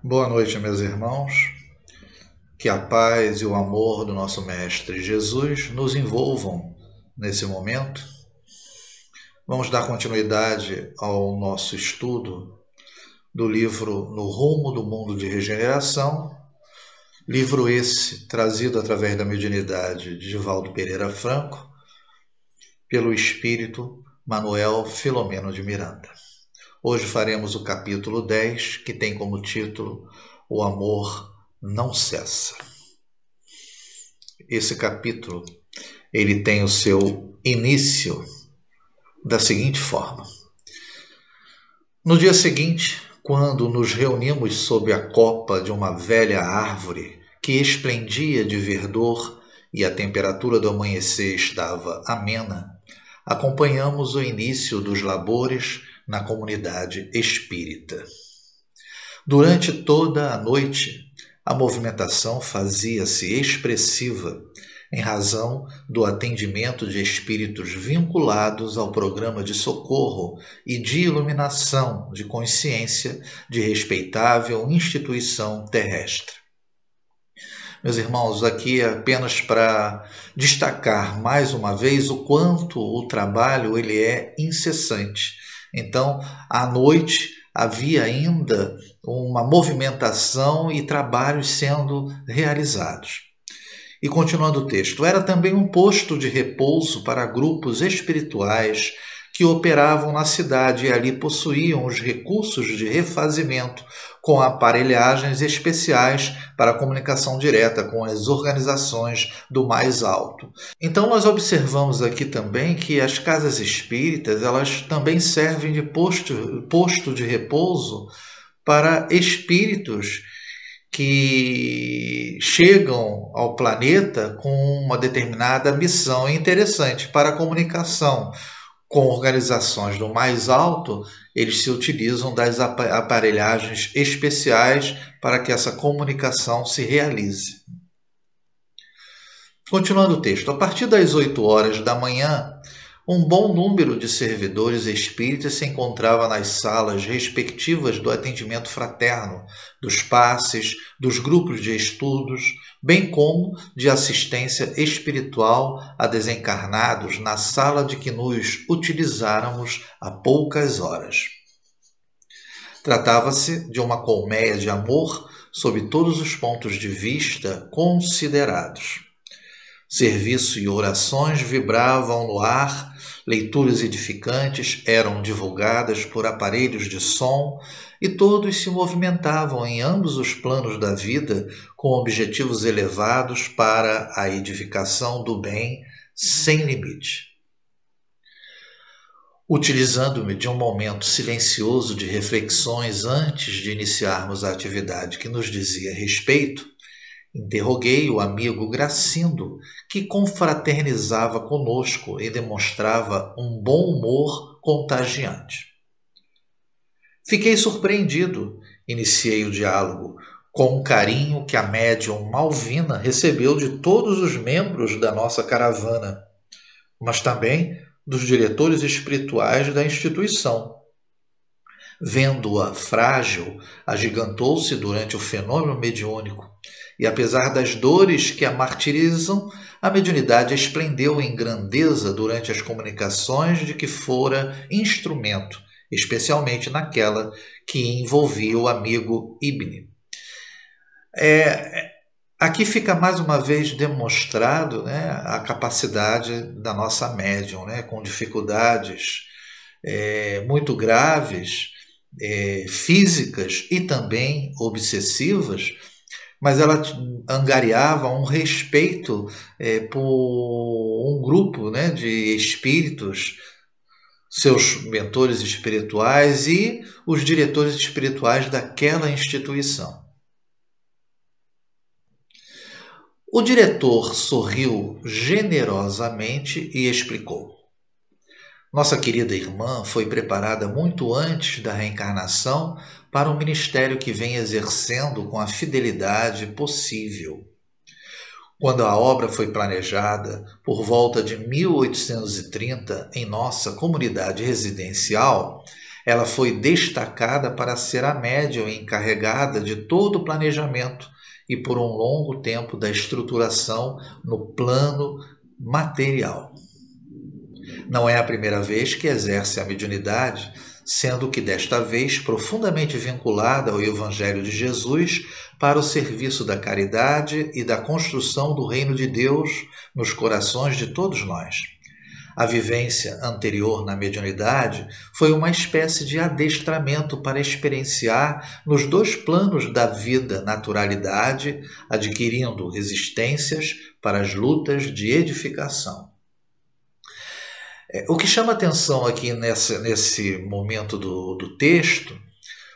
Boa noite, meus irmãos. Que a paz e o amor do nosso Mestre Jesus nos envolvam nesse momento. Vamos dar continuidade ao nosso estudo do livro No Rumo do Mundo de Regeneração, livro esse trazido através da mediunidade de Divaldo Pereira Franco, pelo espírito Manuel Filomeno de Miranda. Hoje faremos o capítulo 10, que tem como título O amor não cessa. Esse capítulo, ele tem o seu início da seguinte forma: No dia seguinte, quando nos reunimos sob a copa de uma velha árvore que esplendia de verdor e a temperatura do amanhecer estava amena, acompanhamos o início dos labores na comunidade espírita. Durante toda a noite, a movimentação fazia-se expressiva em razão do atendimento de espíritos vinculados ao programa de socorro e de iluminação de consciência de respeitável instituição terrestre. Meus irmãos, aqui é apenas para destacar mais uma vez o quanto o trabalho ele é incessante então, à noite havia ainda uma movimentação e trabalhos sendo realizados. E continuando o texto, era também um posto de repouso para grupos espirituais que operavam na cidade e ali possuíam os recursos de refazimento com aparelhagens especiais para comunicação direta com as organizações do mais alto. Então nós observamos aqui também que as casas espíritas, elas também servem de posto, posto de repouso para espíritos que chegam ao planeta com uma determinada missão interessante para a comunicação com organizações do mais alto, eles se utilizam das aparelhagens especiais para que essa comunicação se realize. Continuando o texto, a partir das 8 horas da manhã, um bom número de servidores espíritas se encontrava nas salas respectivas do atendimento fraterno, dos passes, dos grupos de estudos, bem como de assistência espiritual a desencarnados na sala de que nos utilizáramos há poucas horas. Tratava-se de uma colmeia de amor sob todos os pontos de vista considerados. Serviço e orações vibravam no ar, leituras edificantes eram divulgadas por aparelhos de som e todos se movimentavam em ambos os planos da vida com objetivos elevados para a edificação do bem sem limite. Utilizando-me de um momento silencioso de reflexões antes de iniciarmos a atividade que nos dizia respeito, Interroguei o amigo Gracindo, que confraternizava conosco e demonstrava um bom humor contagiante. Fiquei surpreendido. Iniciei o diálogo com o carinho que a médium Malvina recebeu de todos os membros da nossa caravana, mas também dos diretores espirituais da instituição. Vendo-a frágil, agigantou-se durante o fenômeno mediúnico e apesar das dores que a martirizam, a mediunidade esplendeu em grandeza durante as comunicações de que fora instrumento, especialmente naquela que envolvia o amigo Ibn. É, aqui fica mais uma vez demonstrado né, a capacidade da nossa médium, né, com dificuldades é, muito graves, é, físicas e também obsessivas mas ela angariava um respeito é, por um grupo né, de espíritos, seus mentores espirituais e os diretores espirituais daquela instituição. O diretor sorriu generosamente e explicou. Nossa querida irmã foi preparada muito antes da reencarnação para um ministério que vem exercendo com a fidelidade possível. Quando a obra foi planejada, por volta de 1830, em nossa comunidade residencial, ela foi destacada para ser a médium encarregada de todo o planejamento e por um longo tempo da estruturação no plano material. Não é a primeira vez que exerce a mediunidade, sendo que desta vez profundamente vinculada ao Evangelho de Jesus para o serviço da caridade e da construção do reino de Deus nos corações de todos nós. A vivência anterior na mediunidade foi uma espécie de adestramento para experienciar nos dois planos da vida naturalidade, adquirindo resistências para as lutas de edificação. É, o que chama atenção aqui nesse momento do, do texto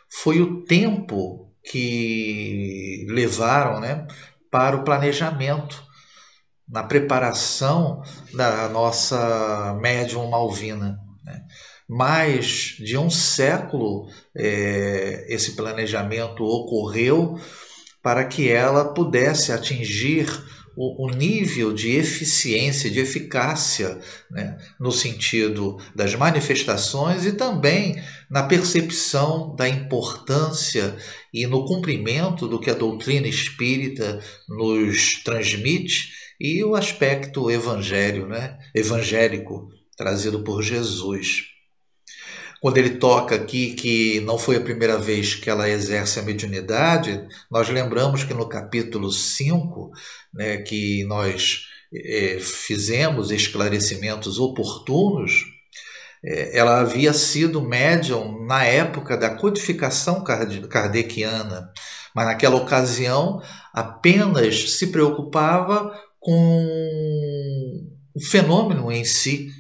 foi o tempo que levaram né, para o planejamento na preparação da nossa médium Malvina. Né? Mais de um século é, esse planejamento ocorreu para que ela pudesse atingir o, o nível de eficiência, de eficácia, né? no sentido das manifestações e também na percepção da importância e no cumprimento do que a doutrina espírita nos transmite e o aspecto evangelho, né? evangélico trazido por Jesus. Quando ele toca aqui que não foi a primeira vez que ela exerce a mediunidade, nós lembramos que no capítulo 5, né, que nós é, fizemos esclarecimentos oportunos, é, ela havia sido médium na época da codificação kardeciana, mas naquela ocasião apenas se preocupava com o fenômeno em si?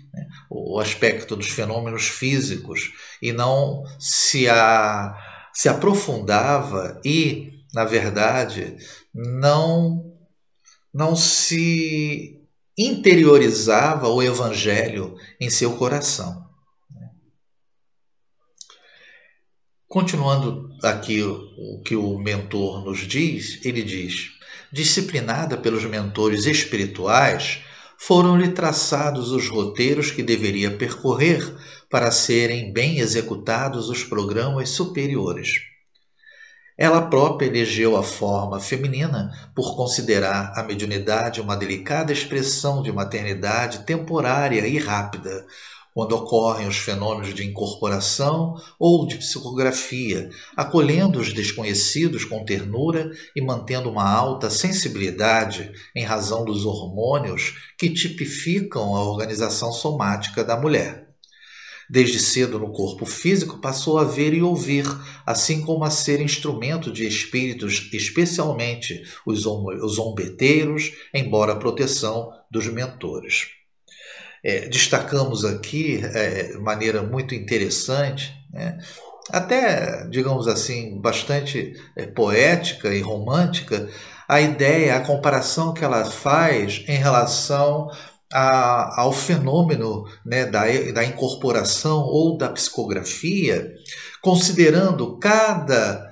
O aspecto dos fenômenos físicos, e não se, a, se aprofundava e, na verdade, não, não se interiorizava o evangelho em seu coração. Continuando aqui o que o mentor nos diz, ele diz: disciplinada pelos mentores espirituais, foram-lhe traçados os roteiros que deveria percorrer para serem bem executados os programas superiores. Ela própria elegeu a forma feminina por considerar a mediunidade uma delicada expressão de maternidade temporária e rápida, quando ocorrem os fenômenos de incorporação ou de psicografia, acolhendo os desconhecidos com ternura e mantendo uma alta sensibilidade em razão dos hormônios que tipificam a organização somática da mulher. Desde cedo no corpo físico passou a ver e ouvir, assim como a ser instrumento de espíritos, especialmente os zombeteiros, embora a proteção dos mentores. É, destacamos aqui, é, de maneira muito interessante, né, até, digamos assim, bastante é, poética e romântica, a ideia, a comparação que ela faz em relação a, ao fenômeno né, da, da incorporação ou da psicografia, considerando cada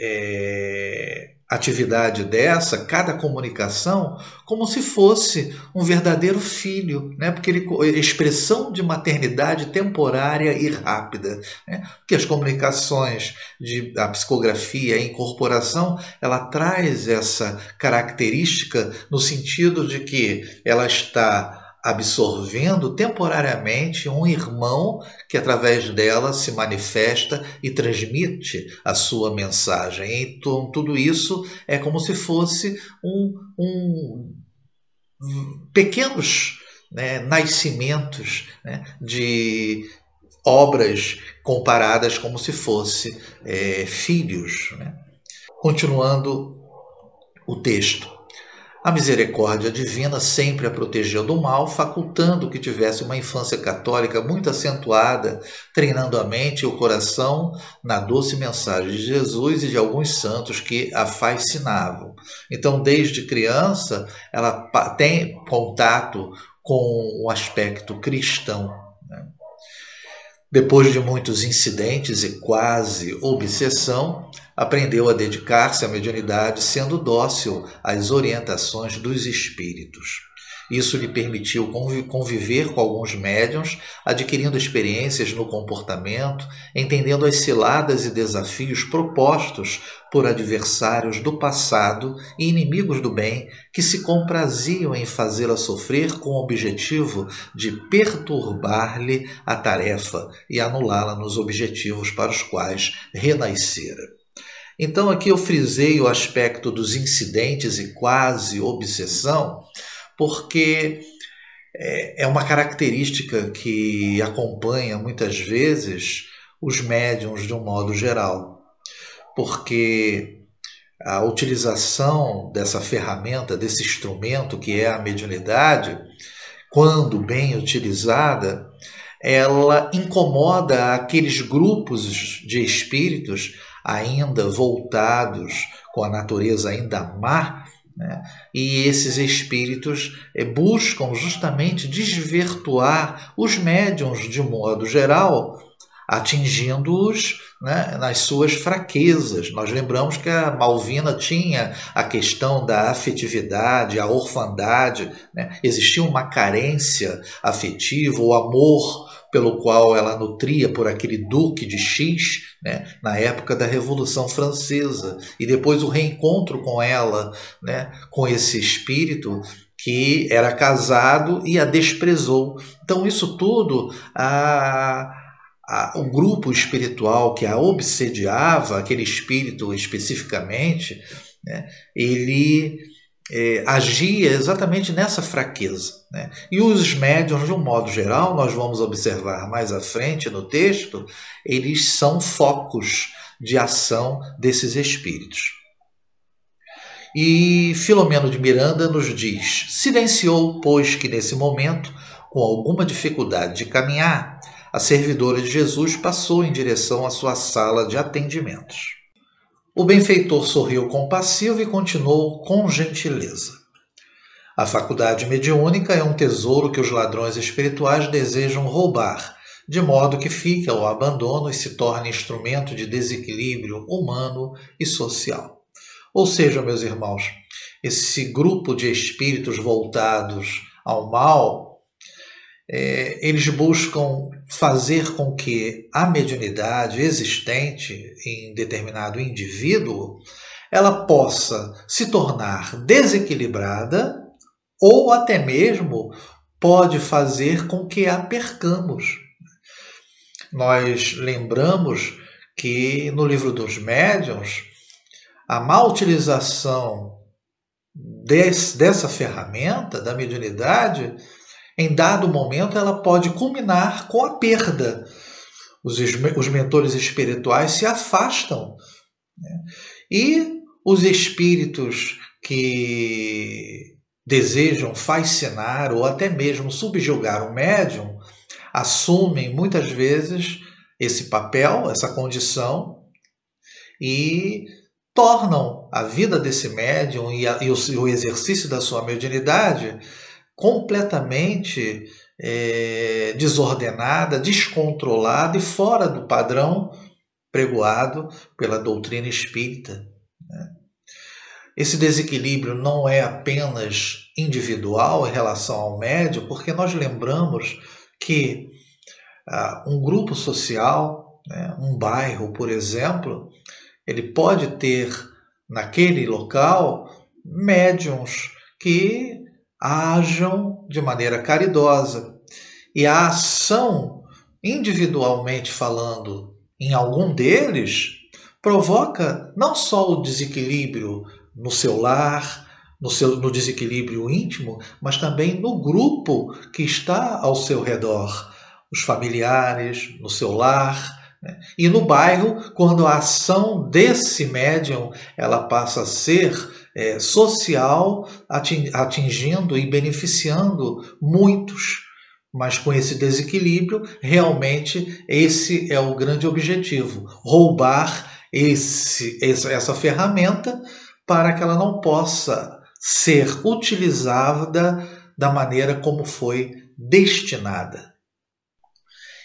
é, atividade dessa, cada comunicação, como se fosse um verdadeiro filho, né? porque ele expressão de maternidade temporária e rápida, né? porque as comunicações de a psicografia, a incorporação, ela traz essa característica no sentido de que ela está absorvendo temporariamente um irmão que através dela se manifesta e transmite a sua mensagem. Então, tudo isso é como se fosse um, um pequenos né, nascimentos né, de obras comparadas como se fosse é, filhos. Né? Continuando o texto. A misericórdia divina sempre a protegeu do mal, facultando que tivesse uma infância católica muito acentuada, treinando a mente e o coração na doce mensagem de Jesus e de alguns santos que a fascinavam. Então, desde criança, ela tem contato com o aspecto cristão. Né? Depois de muitos incidentes e quase obsessão, aprendeu a dedicar-se à mediunidade, sendo dócil às orientações dos espíritos. Isso lhe permitiu conviver com alguns médiums, adquirindo experiências no comportamento, entendendo as ciladas e desafios propostos por adversários do passado e inimigos do bem que se compraziam em fazê-la sofrer com o objetivo de perturbar-lhe a tarefa e anulá-la nos objetivos para os quais renascera. Então, aqui eu frisei o aspecto dos incidentes e quase obsessão, porque é, é uma característica que acompanha muitas vezes os médiums de um modo geral, porque a utilização dessa ferramenta, desse instrumento que é a mediunidade, quando bem utilizada, ela incomoda aqueles grupos de espíritos ainda voltados com a natureza ainda má, né? e esses espíritos eh, buscam justamente desvirtuar os médiums de modo geral, atingindo-os né, nas suas fraquezas. Nós lembramos que a Malvina tinha a questão da afetividade, a orfandade, né? existia uma carência afetiva, o amor pelo qual ela nutria por aquele duque de X, né, na época da Revolução Francesa, e depois o reencontro com ela, né, com esse espírito que era casado e a desprezou. Então, isso tudo, a, o grupo espiritual que a obsediava, aquele espírito especificamente, né, ele é, agia exatamente nessa fraqueza. Né? E os médiums, de um modo geral, nós vamos observar mais à frente no texto, eles são focos de ação desses espíritos. E Filomeno de Miranda nos diz: silenciou, pois que nesse momento, com alguma dificuldade de caminhar, a servidora de Jesus passou em direção à sua sala de atendimentos. O benfeitor sorriu compassivo e continuou com gentileza. A faculdade mediúnica é um tesouro que os ladrões espirituais desejam roubar, de modo que fique ao abandono e se torne instrumento de desequilíbrio humano e social. Ou seja, meus irmãos, esse grupo de espíritos voltados ao mal é, eles buscam fazer com que a mediunidade existente em determinado indivíduo ela possa se tornar desequilibrada ou até mesmo pode fazer com que a percamos. Nós lembramos que no livro dos médiuns a má utilização desse, dessa ferramenta da mediunidade em dado momento ela pode culminar com a perda. Os, os mentores espirituais se afastam. Né? E os espíritos que desejam fascinar ou até mesmo subjugar o médium assumem muitas vezes esse papel, essa condição e tornam a vida desse médium e, a, e, o, e o exercício da sua mediunidade completamente é, desordenada, descontrolada e fora do padrão pregoado pela doutrina espírita. Né? Esse desequilíbrio não é apenas individual em relação ao médio, porque nós lembramos que ah, um grupo social, né, um bairro, por exemplo, ele pode ter naquele local médiums que ajam de maneira caridosa. E a ação, individualmente falando, em algum deles, provoca não só o desequilíbrio no seu lar, no, seu, no desequilíbrio íntimo, mas também no grupo que está ao seu redor, os familiares, no seu lar? E no bairro, quando a ação desse médium ela passa a ser é, social, atingindo e beneficiando muitos. Mas com esse desequilíbrio, realmente esse é o grande objetivo: roubar esse, essa ferramenta para que ela não possa ser utilizada da maneira como foi destinada.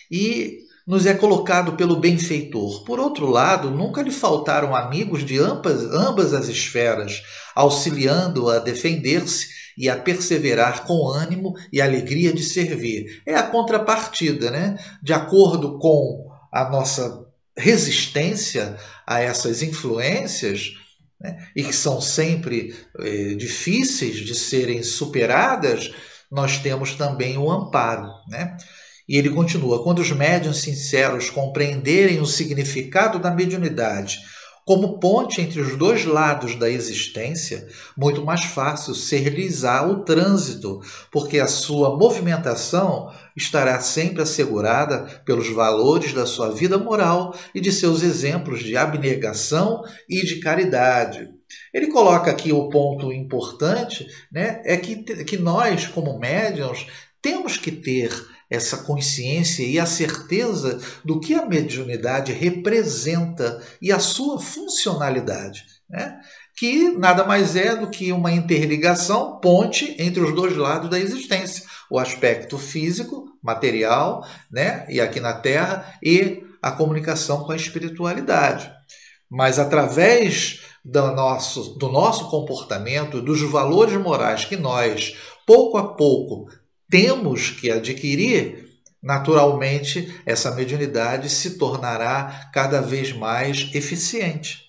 E nos é colocado pelo benfeitor. Por outro lado, nunca lhe faltaram amigos de ambas, ambas as esferas, auxiliando-a a defender-se e a perseverar com ânimo e alegria de servir. É a contrapartida, né? De acordo com a nossa resistência a essas influências, né? e que são sempre eh, difíceis de serem superadas, nós temos também o amparo. Né? E ele continua: quando os médiuns sinceros compreenderem o significado da mediunidade como ponte entre os dois lados da existência, muito mais fácil ser-lhes-á o trânsito, porque a sua movimentação estará sempre assegurada pelos valores da sua vida moral e de seus exemplos de abnegação e de caridade. Ele coloca aqui o ponto importante, né, é que, que nós, como médiums, temos que ter essa consciência e a certeza do que a mediunidade representa e a sua funcionalidade, né? que nada mais é do que uma interligação, ponte entre os dois lados da existência, o aspecto físico, material, né? e aqui na Terra, e a comunicação com a espiritualidade. Mas através do nosso, do nosso comportamento, dos valores morais que nós, pouco a pouco, temos que adquirir, naturalmente essa mediunidade se tornará cada vez mais eficiente.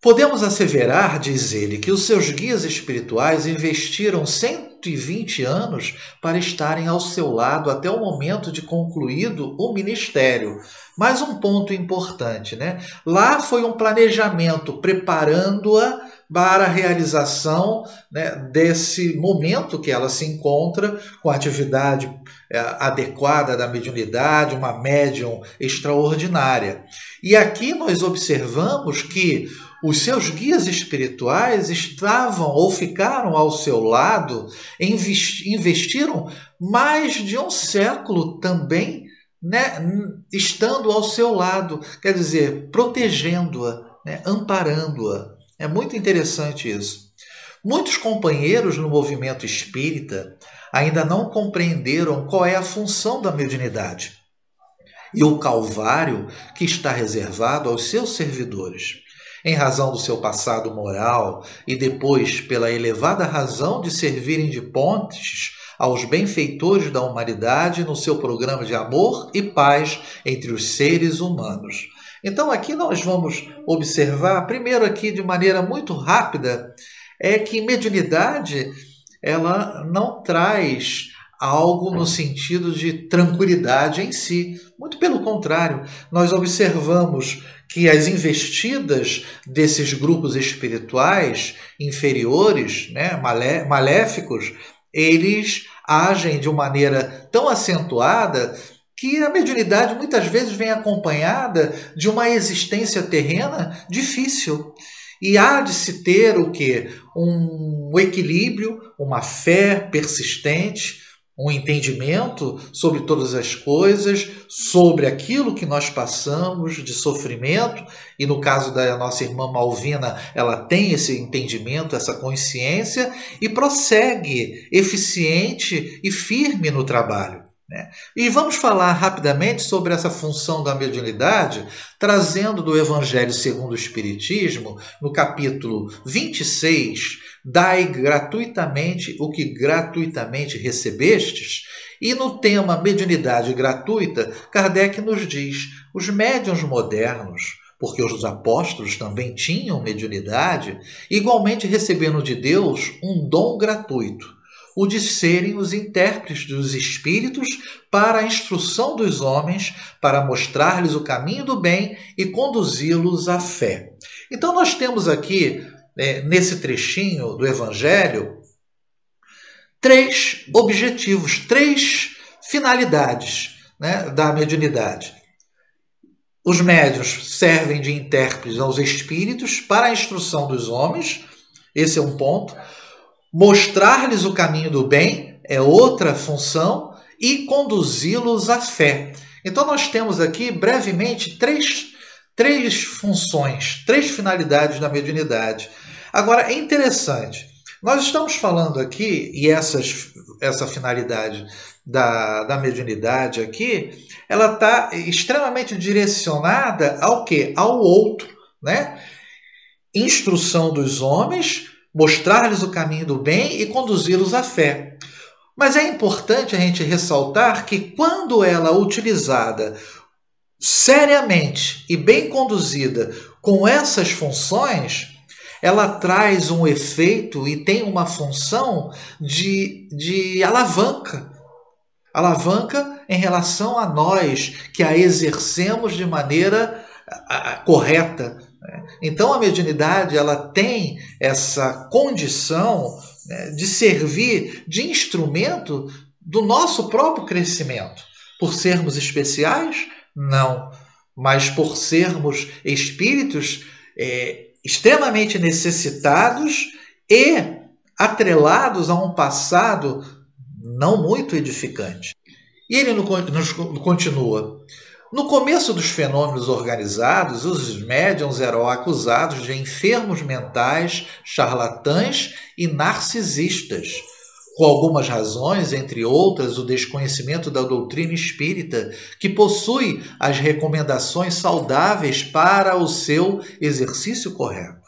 Podemos asseverar, diz ele, que os seus guias espirituais investiram 120 anos para estarem ao seu lado até o momento de concluído o ministério. Mais um ponto importante, né? Lá foi um planejamento preparando-a para a realização né, desse momento que ela se encontra com a atividade é, adequada da mediunidade, uma médium extraordinária. E aqui nós observamos que os seus guias espirituais estavam ou ficaram ao seu lado, investiram mais de um século também, né, estando ao seu lado, quer dizer, protegendo-a, né, amparando-a. É muito interessante isso. Muitos companheiros no movimento espírita ainda não compreenderam qual é a função da mediunidade e o calvário que está reservado aos seus servidores. Em razão do seu passado moral e depois pela elevada razão de servirem de pontes aos benfeitores da humanidade no seu programa de amor e paz entre os seres humanos. Então aqui nós vamos observar, primeiro aqui de maneira muito rápida, é que mediunidade ela não traz algo no sentido de tranquilidade em si. Muito pelo contrário, nós observamos que as investidas desses grupos espirituais inferiores, né, malé maléficos, eles agem de maneira tão acentuada que a mediunidade muitas vezes vem acompanhada de uma existência terrena difícil. E há de se ter o que? Um equilíbrio, uma fé persistente, um entendimento sobre todas as coisas, sobre aquilo que nós passamos de sofrimento, e no caso da nossa irmã Malvina, ela tem esse entendimento, essa consciência e prossegue eficiente e firme no trabalho. Né? E vamos falar rapidamente sobre essa função da mediunidade, trazendo do Evangelho segundo o Espiritismo, no capítulo 26, Dai gratuitamente o que gratuitamente recebestes. E no tema mediunidade gratuita, Kardec nos diz: os médiuns modernos, porque os apóstolos também tinham mediunidade, igualmente recebendo de Deus um dom gratuito o de serem os intérpretes dos espíritos para a instrução dos homens, para mostrar-lhes o caminho do bem e conduzi-los à fé. Então, nós temos aqui, é, nesse trechinho do Evangelho, três objetivos, três finalidades né, da mediunidade. Os médios servem de intérpretes aos espíritos para a instrução dos homens, esse é um ponto. Mostrar-lhes o caminho do bem é outra função e conduzi-los à fé. Então, nós temos aqui, brevemente, três, três funções, três finalidades da mediunidade. Agora, é interessante, nós estamos falando aqui, e essas, essa finalidade da, da mediunidade aqui, ela está extremamente direcionada ao que? Ao outro, né? Instrução dos homens mostrar-lhes o caminho do bem e conduzi-los à fé. Mas é importante a gente ressaltar que quando ela utilizada seriamente e bem conduzida com essas funções, ela traz um efeito e tem uma função de, de alavanca. Alavanca em relação a nós que a exercemos de maneira correta. Né? Então a mediunidade ela tem essa condição né, de servir de instrumento do nosso próprio crescimento. Por sermos especiais? Não. Mas por sermos espíritos é, extremamente necessitados e atrelados a um passado não muito edificante. E ele nos continua. No começo dos fenômenos organizados, os médiums eram acusados de enfermos mentais, charlatães e narcisistas com algumas razões, entre outras o desconhecimento da doutrina espírita, que possui as recomendações saudáveis para o seu exercício correto.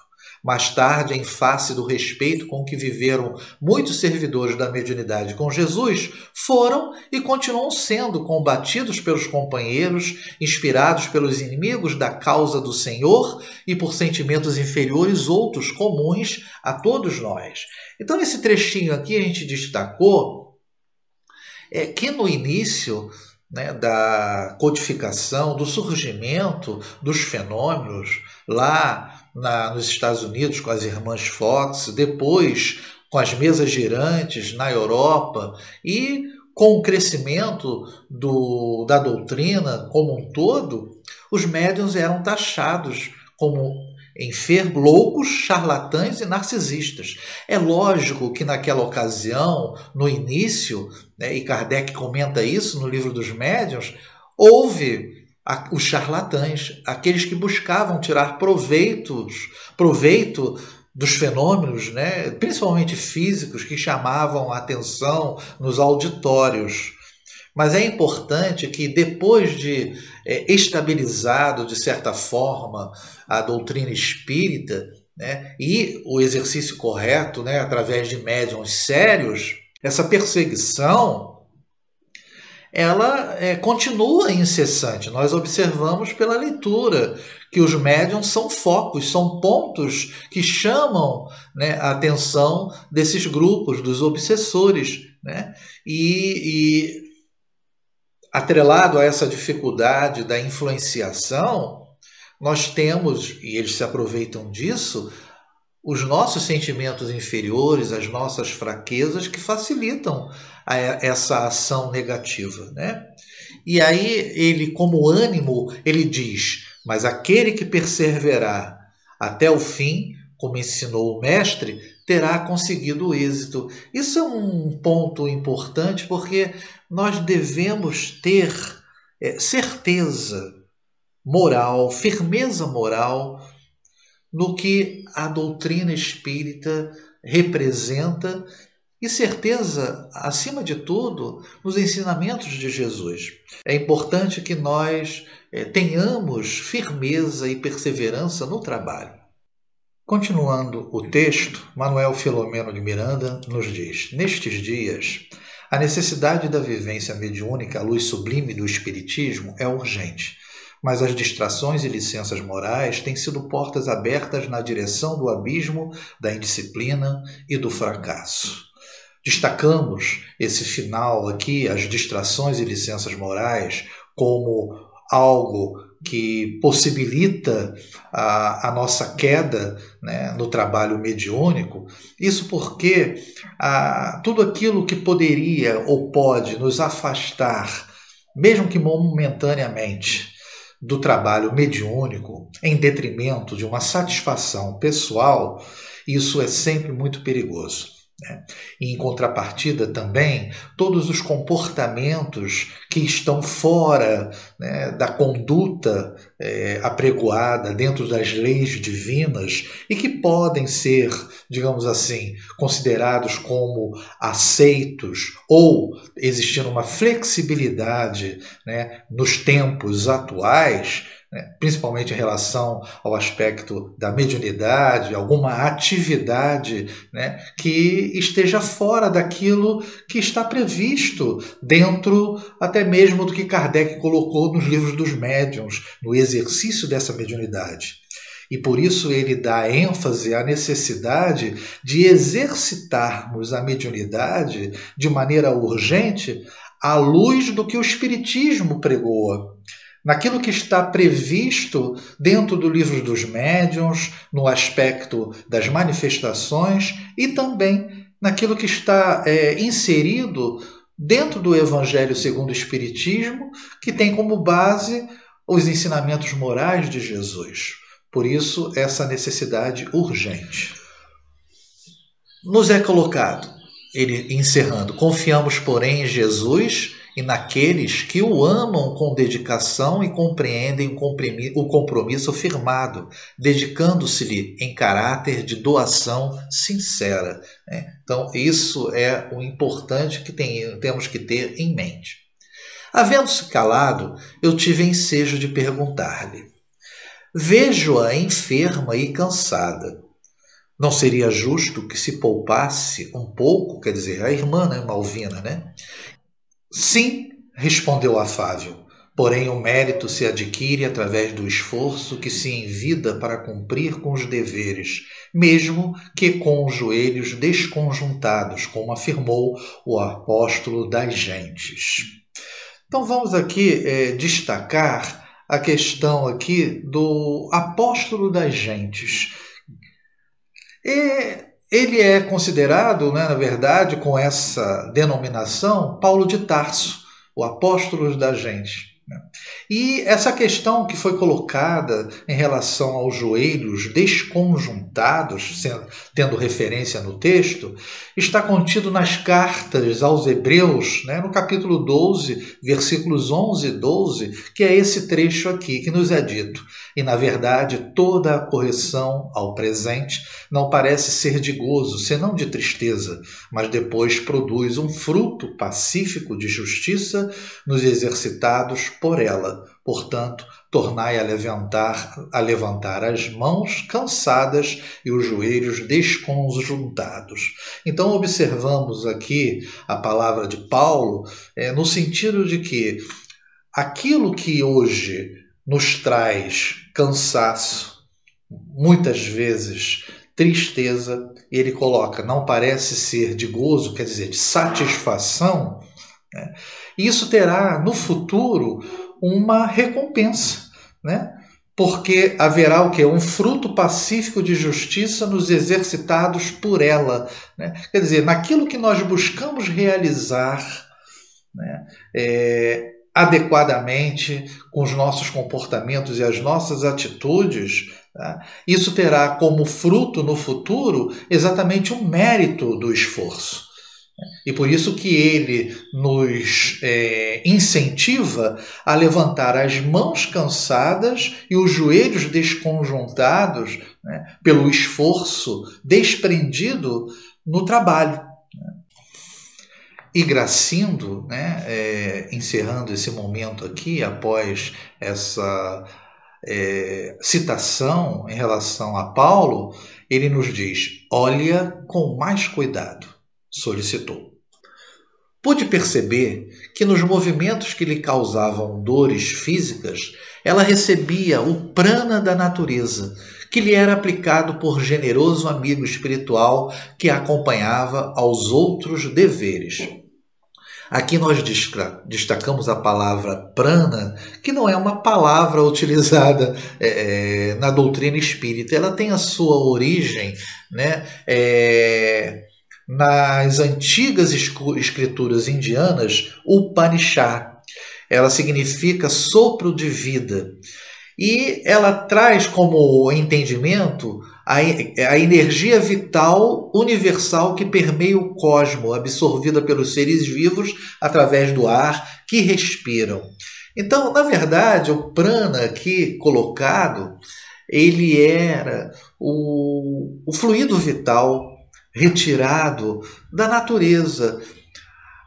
Mais tarde, em face do respeito com que viveram muitos servidores da mediunidade com Jesus, foram e continuam sendo combatidos pelos companheiros, inspirados pelos inimigos da causa do Senhor e por sentimentos inferiores outros comuns a todos nós. Então, nesse trechinho aqui, a gente destacou é, que no início né, da codificação, do surgimento dos fenômenos lá na, nos Estados Unidos com as irmãs Fox, depois com as mesas girantes na Europa e com o crescimento do, da doutrina como um todo, os médiuns eram taxados como enfermos, loucos, charlatães e narcisistas. É lógico que naquela ocasião, no início, né, e Kardec comenta isso no livro dos médiuns, houve os charlatães, aqueles que buscavam tirar proveitos, proveito dos fenômenos, né, principalmente físicos, que chamavam a atenção nos auditórios. Mas é importante que, depois de é, estabilizado, de certa forma, a doutrina espírita né, e o exercício correto, né, através de médiums sérios, essa perseguição ela é, continua incessante. Nós observamos pela leitura que os médiums são focos, são pontos que chamam né, a atenção desses grupos, dos obsessores. Né? E, e atrelado a essa dificuldade da influenciação, nós temos, e eles se aproveitam disso, os nossos sentimentos inferiores, as nossas fraquezas que facilitam a, essa ação negativa, né? E aí ele, como ânimo, ele diz: mas aquele que perseverar até o fim, como ensinou o mestre, terá conseguido o êxito. Isso é um ponto importante porque nós devemos ter é, certeza moral, firmeza moral no que a doutrina espírita representa e certeza, acima de tudo, nos ensinamentos de Jesus. É importante que nós é, tenhamos firmeza e perseverança no trabalho. Continuando o texto, Manuel Filomeno de Miranda nos diz: Nestes dias, a necessidade da vivência mediúnica à luz sublime do Espiritismo é urgente mas as distrações e licenças morais têm sido portas abertas na direção do abismo da indisciplina e do fracasso. Destacamos esse final aqui, as distrações e licenças morais, como algo que possibilita a, a nossa queda né, no trabalho mediúnico. Isso porque a, tudo aquilo que poderia ou pode nos afastar, mesmo que momentaneamente, do trabalho mediúnico em detrimento de uma satisfação pessoal, isso é sempre muito perigoso. Né? Em contrapartida, também, todos os comportamentos que estão fora né, da conduta é, apregoada dentro das leis divinas e que podem ser, digamos assim, considerados como aceitos ou existindo uma flexibilidade né, nos tempos atuais né? principalmente em relação ao aspecto da mediunidade, alguma atividade né? que esteja fora daquilo que está previsto dentro até mesmo do que Kardec colocou nos livros dos médiuns, no exercício dessa mediunidade. E por isso ele dá ênfase à necessidade de exercitarmos a mediunidade de maneira urgente à luz do que o Espiritismo pregou naquilo que está previsto dentro do livro dos médiuns, no aspecto das manifestações e também naquilo que está é, inserido dentro do Evangelho segundo o Espiritismo, que tem como base os ensinamentos morais de Jesus. Por isso, essa necessidade urgente. Nos é colocado, ele encerrando, confiamos, porém, em Jesus e naqueles que o amam com dedicação e compreendem o compromisso firmado, dedicando-se-lhe em caráter de doação sincera. Né? Então, isso é o importante que tem, temos que ter em mente. Havendo-se calado, eu tive ensejo de perguntar-lhe: Vejo-a enferma e cansada. Não seria justo que se poupasse um pouco, quer dizer, a irmã, né, Malvina, né? Sim, respondeu afável. Porém, o mérito se adquire através do esforço que se envida para cumprir com os deveres, mesmo que com os joelhos desconjuntados, como afirmou o apóstolo das gentes. Então, vamos aqui é, destacar a questão aqui do apóstolo das gentes. E ele é considerado, né, na verdade, com essa denominação, Paulo de Tarso, o apóstolo da gente. E essa questão que foi colocada em relação aos joelhos desconjuntados, sendo, tendo referência no texto, está contido nas cartas aos Hebreus, né, no capítulo 12, versículos 11 e 12, que é esse trecho aqui que nos é dito. E, na verdade, toda a correção ao presente não parece ser de gozo, senão de tristeza, mas depois produz um fruto pacífico de justiça nos exercitados por ela. Portanto, tornai a levantar, a levantar as mãos cansadas e os joelhos desconjuntados. Então, observamos aqui a palavra de Paulo é, no sentido de que aquilo que hoje nos traz cansaço, muitas vezes tristeza, ele coloca, não parece ser de gozo, quer dizer, de satisfação, né? isso terá no futuro uma recompensa, né? Porque haverá o que? Um fruto pacífico de justiça nos exercitados por ela. Né? Quer dizer, naquilo que nós buscamos realizar né? É, adequadamente com os nossos comportamentos e as nossas atitudes, tá? isso terá como fruto no futuro exatamente o mérito do esforço. E por isso que ele nos é, incentiva a levantar as mãos cansadas e os joelhos desconjuntados né, pelo esforço desprendido no trabalho. Né. E Gracindo, né, é, encerrando esse momento aqui, após essa é, citação em relação a Paulo, ele nos diz: olha com mais cuidado solicitou. Pude perceber que nos movimentos que lhe causavam dores físicas, ela recebia o prana da natureza, que lhe era aplicado por generoso amigo espiritual que a acompanhava aos outros deveres. Aqui nós destacamos a palavra prana, que não é uma palavra utilizada é, na doutrina espírita, ela tem a sua origem né, é, nas antigas escrituras indianas, Upanishad. Ela significa sopro de vida. E ela traz como entendimento a, a energia vital universal que permeia o cosmo, absorvida pelos seres vivos através do ar que respiram. Então, na verdade, o prana aqui colocado, ele era o, o fluido vital retirado da natureza.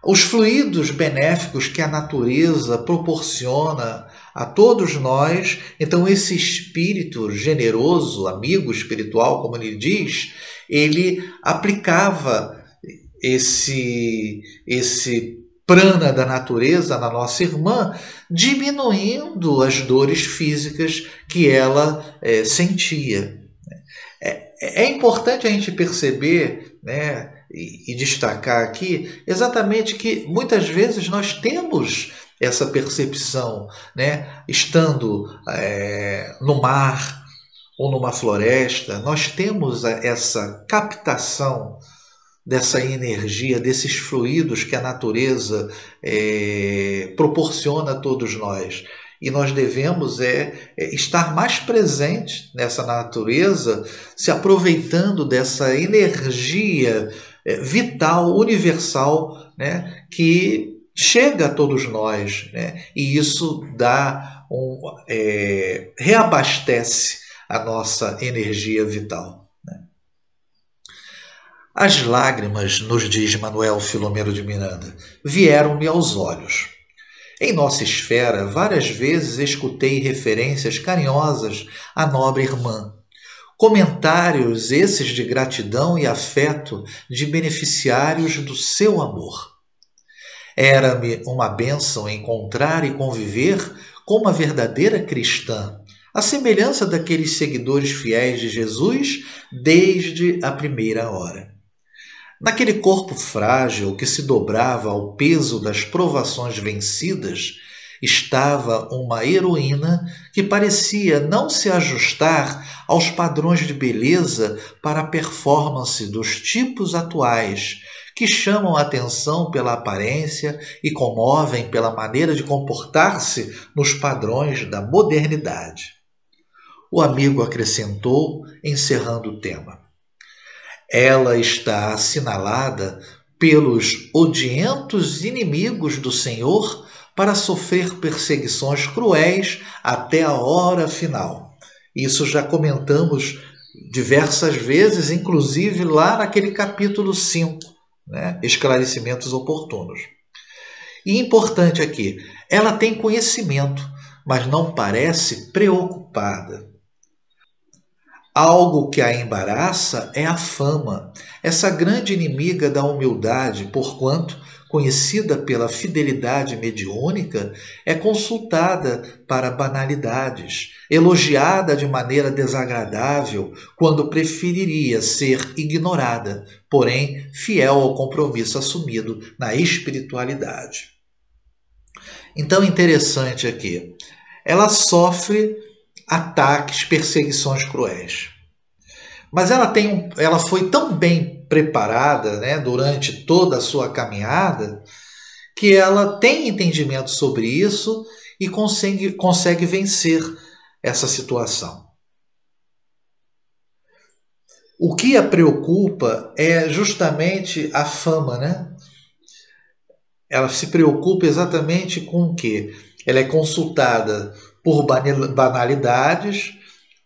Os fluidos benéficos que a natureza proporciona a todos nós. Então, esse espírito generoso, amigo espiritual, como ele diz, ele aplicava esse, esse prana da natureza na nossa irmã, diminuindo as dores físicas que ela é, sentia. É, é importante a gente perceber né, e, e destacar aqui exatamente que muitas vezes nós temos essa percepção, né? estando é, no mar ou numa floresta, nós temos essa captação dessa energia, desses fluidos que a natureza é, proporciona a todos nós. E nós devemos é, é, estar mais presentes nessa natureza, se aproveitando dessa energia é, vital, universal, né, que chega a todos nós. Né, e isso dá um, é, reabastece a nossa energia vital. As lágrimas, nos diz Manuel Filomeno de Miranda, vieram-me aos olhos. Em nossa esfera, várias vezes escutei referências carinhosas à nobre irmã. Comentários esses de gratidão e afeto de beneficiários do seu amor. Era-me uma bênção encontrar e conviver com uma verdadeira cristã, a semelhança daqueles seguidores fiéis de Jesus desde a primeira hora. Naquele corpo frágil que se dobrava ao peso das provações vencidas, estava uma heroína que parecia não se ajustar aos padrões de beleza para a performance dos tipos atuais, que chamam a atenção pela aparência e comovem pela maneira de comportar-se nos padrões da modernidade. O amigo acrescentou, encerrando o tema. Ela está assinalada pelos odientos inimigos do Senhor para sofrer perseguições cruéis até a hora final. Isso já comentamos diversas vezes, inclusive lá naquele capítulo 5, né? esclarecimentos oportunos. E importante aqui, ela tem conhecimento, mas não parece preocupada. Algo que a embaraça é a fama, essa grande inimiga da humildade, porquanto, conhecida pela fidelidade mediúnica, é consultada para banalidades, elogiada de maneira desagradável, quando preferiria ser ignorada, porém fiel ao compromisso assumido na espiritualidade. Então, interessante aqui, ela sofre ataques, perseguições cruéis. Mas ela, tem um, ela foi tão bem preparada né, durante toda a sua caminhada que ela tem entendimento sobre isso e consegue, consegue vencer essa situação. O que a preocupa é justamente a fama, né? Ela se preocupa exatamente com o que? Ela é consultada por banalidades,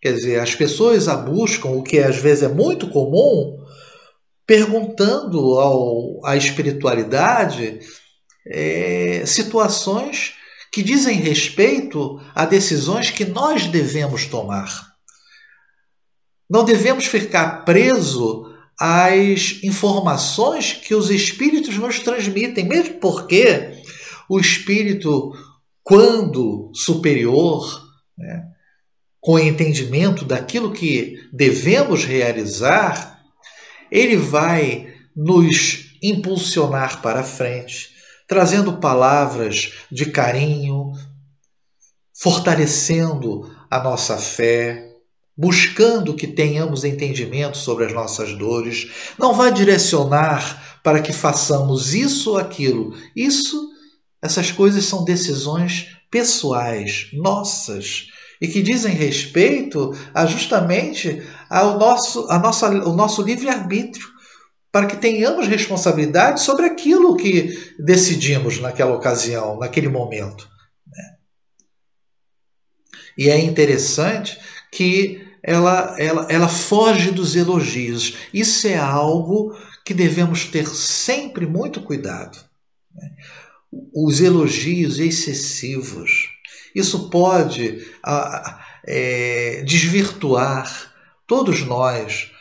quer dizer, as pessoas a buscam, o que às vezes é muito comum, perguntando ao, à espiritualidade é, situações que dizem respeito a decisões que nós devemos tomar. Não devemos ficar preso às informações que os espíritos nos transmitem, mesmo porque o espírito quando superior, né, com entendimento daquilo que devemos realizar, ele vai nos impulsionar para frente, trazendo palavras de carinho, fortalecendo a nossa fé, buscando que tenhamos entendimento sobre as nossas dores, não vai direcionar para que façamos isso ou aquilo. Isso essas coisas são decisões pessoais, nossas, e que dizem respeito a justamente ao nosso, a nossa, o nosso livre-arbítrio, para que tenhamos responsabilidade sobre aquilo que decidimos naquela ocasião, naquele momento. Né? E é interessante que ela, ela, ela foge dos elogios. Isso é algo que devemos ter sempre muito cuidado. Os elogios excessivos. isso pode é, desvirtuar todos nós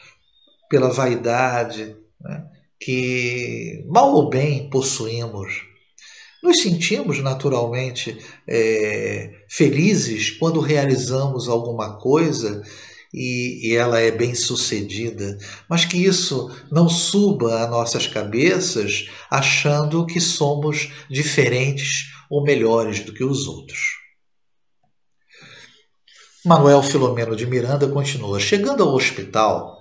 pela vaidade né, que, mal ou bem, possuímos. Nos sentimos naturalmente é, felizes quando realizamos alguma coisa e, e, ela é bem sucedida, mas que isso não suba a nossas cabeças achando que somos diferentes ou melhores do que os outros. Manuel Filomeno de Miranda continua: Chegando ao hospital,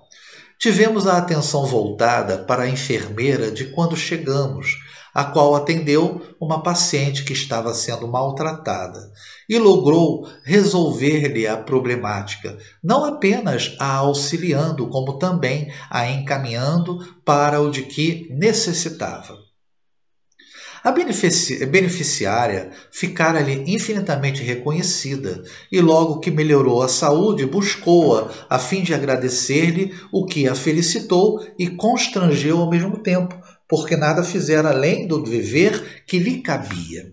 tivemos a atenção voltada para a enfermeira de quando chegamos a qual atendeu uma paciente que estava sendo maltratada e logrou resolver-lhe a problemática, não apenas a auxiliando, como também a encaminhando para o de que necessitava. A beneficiária ficara-lhe infinitamente reconhecida e, logo que melhorou a saúde, buscou-a a fim de agradecer-lhe o que a felicitou e constrangeu ao mesmo tempo, porque nada fizera além do dever que lhe cabia.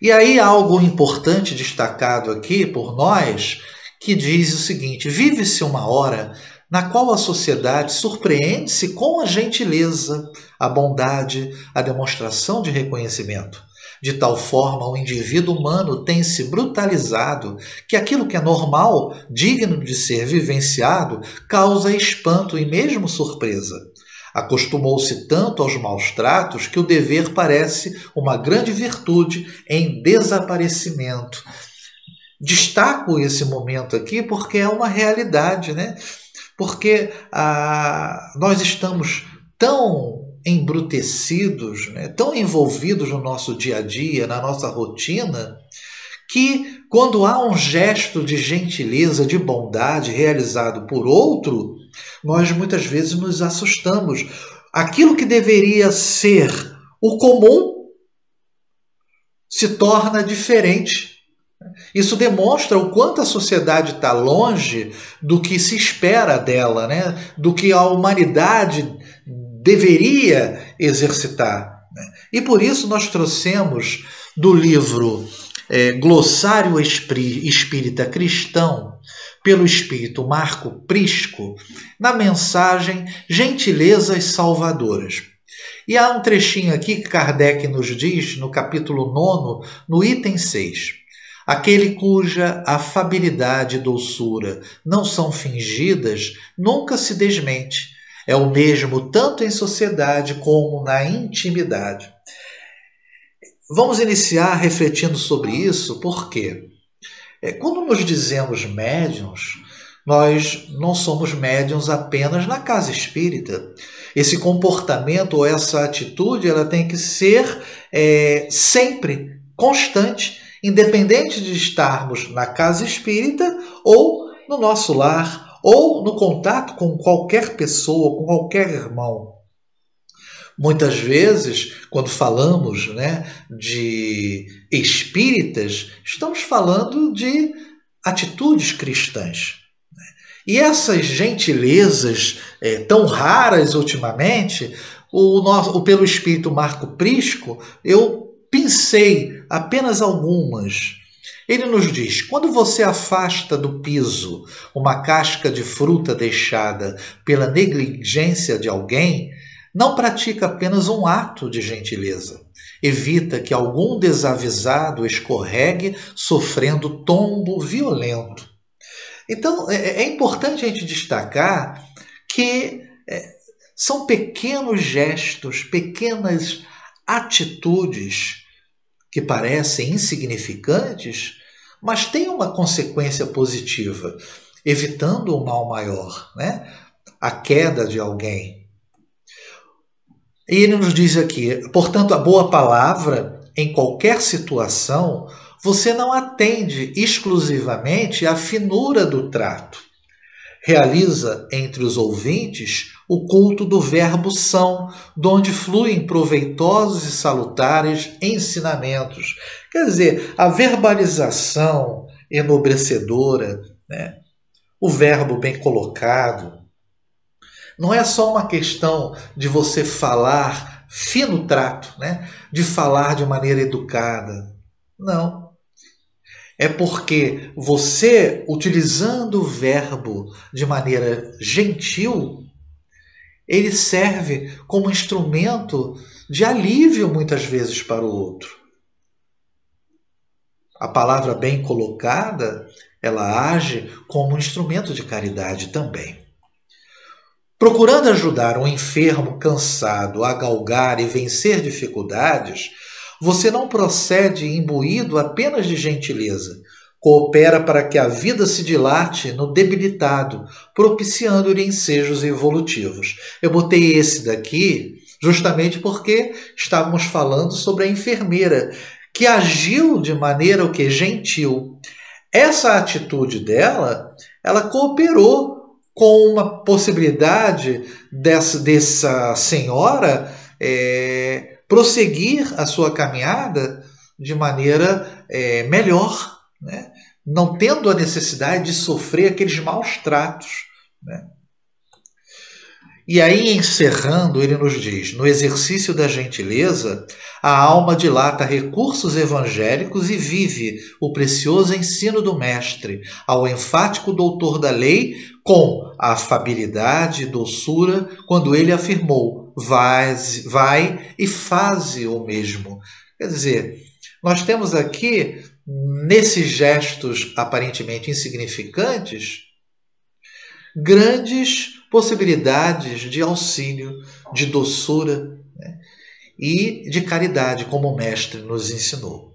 E aí algo importante destacado aqui por nós, que diz o seguinte: vive-se uma hora na qual a sociedade surpreende-se com a gentileza, a bondade, a demonstração de reconhecimento. De tal forma, o indivíduo humano tem se brutalizado que aquilo que é normal, digno de ser vivenciado, causa espanto e mesmo surpresa. Acostumou-se tanto aos maus tratos que o dever parece uma grande virtude em desaparecimento. Destaco esse momento aqui porque é uma realidade, né? Porque ah, nós estamos tão embrutecidos, né? tão envolvidos no nosso dia a dia, na nossa rotina, que quando há um gesto de gentileza, de bondade realizado por outro, nós muitas vezes nos assustamos. Aquilo que deveria ser o comum se torna diferente. Isso demonstra o quanto a sociedade está longe do que se espera dela, né? do que a humanidade deveria exercitar. Né? E por isso nós trouxemos do livro é, Glossário Espírita Cristão, pelo espírito Marco Prisco, na mensagem Gentilezas Salvadoras. E há um trechinho aqui que Kardec nos diz, no capítulo 9, no item 6. Aquele cuja afabilidade e doçura não são fingidas nunca se desmente. É o mesmo tanto em sociedade como na intimidade. Vamos iniciar refletindo sobre isso, porque é, quando nos dizemos médiums, nós não somos médiums apenas na casa espírita. Esse comportamento ou essa atitude ela tem que ser é, sempre constante, independente de estarmos na casa espírita ou no nosso lar ou no contato com qualquer pessoa, com qualquer irmão. Muitas vezes, quando falamos né, de espíritas, estamos falando de atitudes cristãs. E essas gentilezas é, tão raras ultimamente, o, nosso, o pelo espírito Marco Prisco, eu pensei apenas algumas. Ele nos diz: quando você afasta do piso uma casca de fruta deixada pela negligência de alguém, não pratica apenas um ato de gentileza. Evita que algum desavisado escorregue sofrendo tombo violento. Então, é, é importante a gente destacar que é, são pequenos gestos, pequenas atitudes que parecem insignificantes, mas têm uma consequência positiva, evitando o mal maior, né? a queda de alguém, e ele nos diz aqui: portanto, a boa palavra, em qualquer situação, você não atende exclusivamente à finura do trato. Realiza entre os ouvintes o culto do verbo são, de onde fluem proveitosos e salutares ensinamentos. Quer dizer, a verbalização enobrecedora, né? o verbo bem colocado, não é só uma questão de você falar fino trato, né? de falar de maneira educada. Não. É porque você, utilizando o verbo de maneira gentil, ele serve como instrumento de alívio muitas vezes para o outro. A palavra bem colocada, ela age como um instrumento de caridade também. Procurando ajudar um enfermo cansado a galgar e vencer dificuldades, você não procede imbuído apenas de gentileza. Coopera para que a vida se dilate no debilitado, propiciando-lhe ensejos evolutivos. Eu botei esse daqui justamente porque estávamos falando sobre a enfermeira que agiu de maneira o que gentil. Essa atitude dela, ela cooperou com uma possibilidade dessa, dessa senhora é, prosseguir a sua caminhada de maneira é, melhor, né? não tendo a necessidade de sofrer aqueles maus tratos. Né? E aí, encerrando, ele nos diz: no exercício da gentileza, a alma dilata recursos evangélicos e vive o precioso ensino do Mestre, ao enfático doutor da lei, com afabilidade e doçura, quando ele afirmou: vai, vai e faze o mesmo. Quer dizer, nós temos aqui, nesses gestos aparentemente insignificantes, grandes possibilidades de auxílio, de doçura né? e de caridade, como o Mestre nos ensinou.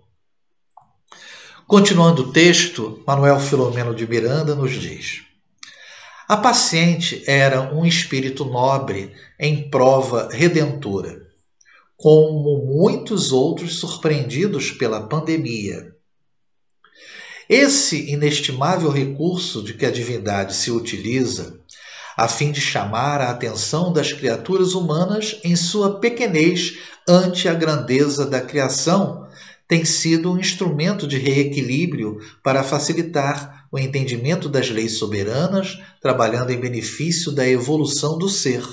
Continuando o texto, Manuel Filomeno de Miranda nos diz: A paciente era um espírito nobre em prova redentora, como muitos outros surpreendidos pela pandemia. Esse inestimável recurso de que a divindade se utiliza a fim de chamar a atenção das criaturas humanas em sua pequenez ante a grandeza da criação, tem sido um instrumento de reequilíbrio para facilitar o entendimento das leis soberanas, trabalhando em benefício da evolução do ser.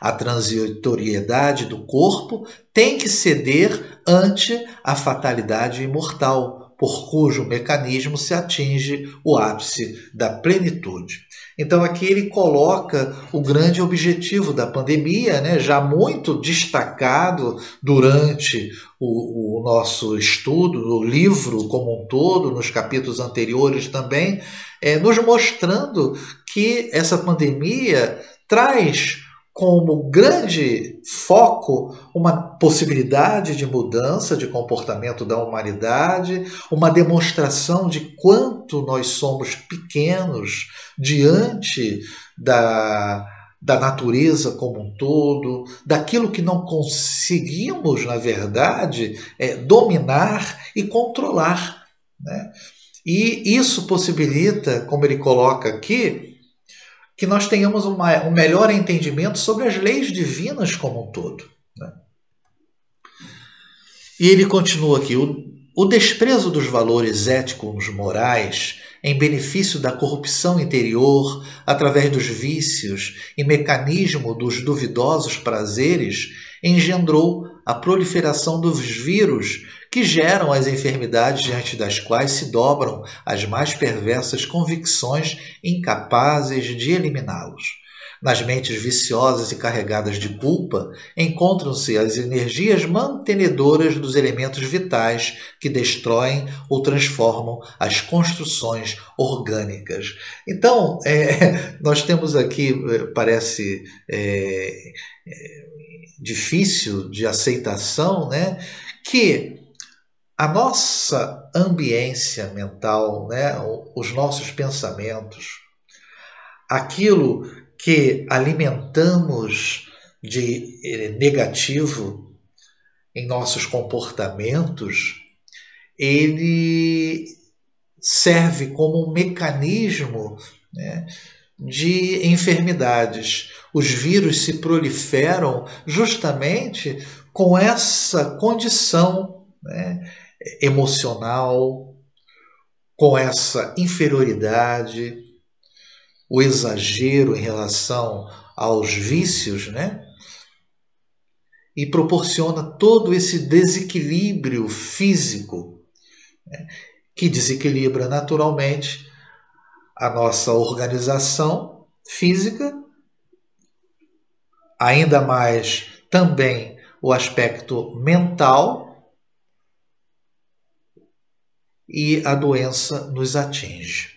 A transitoriedade do corpo tem que ceder ante a fatalidade imortal, por cujo mecanismo se atinge o ápice da plenitude. Então aqui ele coloca o grande objetivo da pandemia, né, já muito destacado durante o, o nosso estudo, o livro como um todo, nos capítulos anteriores também, é, nos mostrando que essa pandemia traz como grande foco uma possibilidade de mudança de comportamento da humanidade, uma demonstração de quanto nós somos pequenos diante da, da natureza como um todo, daquilo que não conseguimos, na verdade, é, dominar e controlar. Né? E isso possibilita, como ele coloca aqui, que nós tenhamos uma, um melhor entendimento sobre as leis divinas como um todo. Né? E ele continua aqui: o, o desprezo dos valores éticos morais em benefício da corrupção interior, através dos vícios e mecanismo dos duvidosos prazeres, engendrou a proliferação dos vírus que geram as enfermidades diante das quais se dobram as mais perversas convicções incapazes de eliminá-los. Nas mentes viciosas e carregadas de culpa encontram-se as energias mantenedoras dos elementos vitais que destroem ou transformam as construções orgânicas. Então, é, nós temos aqui, é, parece é, é, difícil de aceitação, né, que a nossa ambiência mental, né, os nossos pensamentos, aquilo que alimentamos de eh, negativo em nossos comportamentos, ele serve como um mecanismo né, de enfermidades. Os vírus se proliferam justamente com essa condição né, emocional, com essa inferioridade, o exagero em relação aos vícios, né? E proporciona todo esse desequilíbrio físico. Né? que desequilibra naturalmente a nossa organização física, ainda mais também o aspecto mental e a doença nos atinge.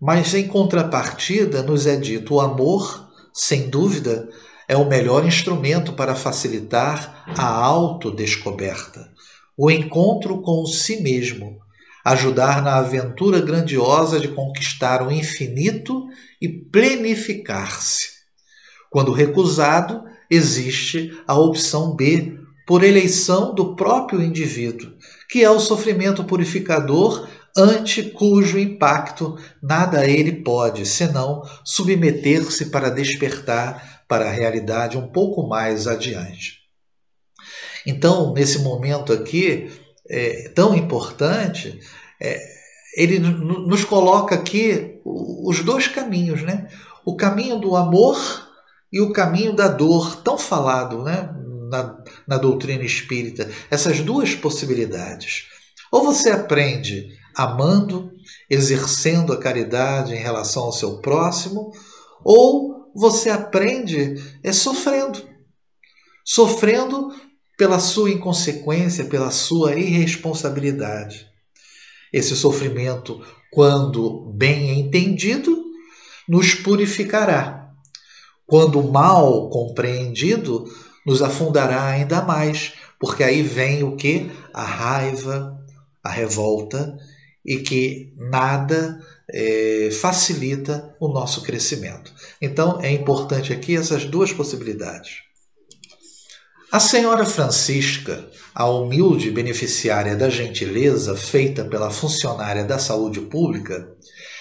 Mas em contrapartida, nos é dito o amor, sem dúvida, é o melhor instrumento para facilitar a autodescoberta, o encontro com si mesmo, ajudar na aventura grandiosa de conquistar o infinito e plenificar-se. Quando recusado, existe a opção B, por eleição do próprio indivíduo, que é o sofrimento purificador ante cujo impacto nada ele pode, senão submeter-se para despertar para a realidade um pouco mais adiante. Então, nesse momento aqui, é, tão importante, é, ele nos coloca aqui os dois caminhos, né? O caminho do amor e o caminho da dor, tão falado né? na, na doutrina espírita. Essas duas possibilidades. Ou você aprende amando, exercendo a caridade em relação ao seu próximo, ou você aprende é sofrendo. Sofrendo pela sua inconsequência, pela sua irresponsabilidade. Esse sofrimento, quando bem entendido, nos purificará. Quando mal compreendido, nos afundará ainda mais, porque aí vem o que? A raiva, a revolta e que nada é, facilita o nosso crescimento. Então é importante aqui essas duas possibilidades. A senhora Francisca, a humilde beneficiária da gentileza feita pela funcionária da saúde pública,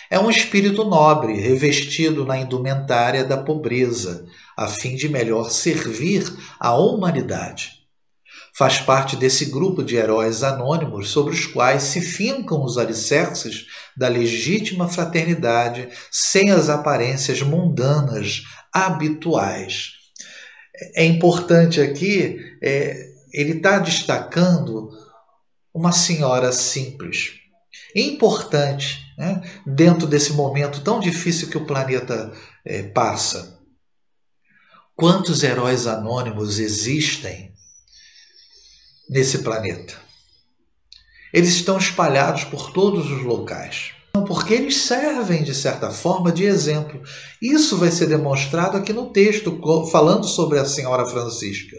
é um espírito nobre revestido na indumentária da pobreza, a fim de melhor servir à humanidade faz parte desse grupo de heróis anônimos sobre os quais se fincam os alicerces da legítima fraternidade sem as aparências mundanas habituais. É importante aqui, é, ele está destacando uma senhora simples. Importante, né, dentro desse momento tão difícil que o planeta é, passa. Quantos heróis anônimos existem nesse planeta. Eles estão espalhados por todos os locais. Porque eles servem, de certa forma, de exemplo. Isso vai ser demonstrado aqui no texto, falando sobre a Senhora Francisca.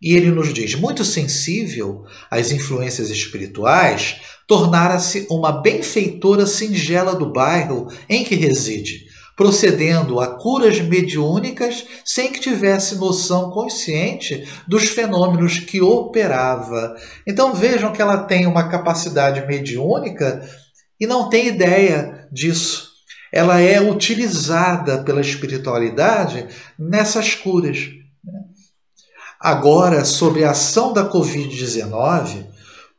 E ele nos diz: muito sensível às influências espirituais, tornara-se uma benfeitora singela do bairro em que reside, procedendo a curas mediúnicas sem que tivesse noção consciente dos fenômenos que operava. Então vejam que ela tem uma capacidade mediúnica e não tem ideia disso. Ela é utilizada pela espiritualidade nessas curas. Agora, sobre a ação da Covid-19,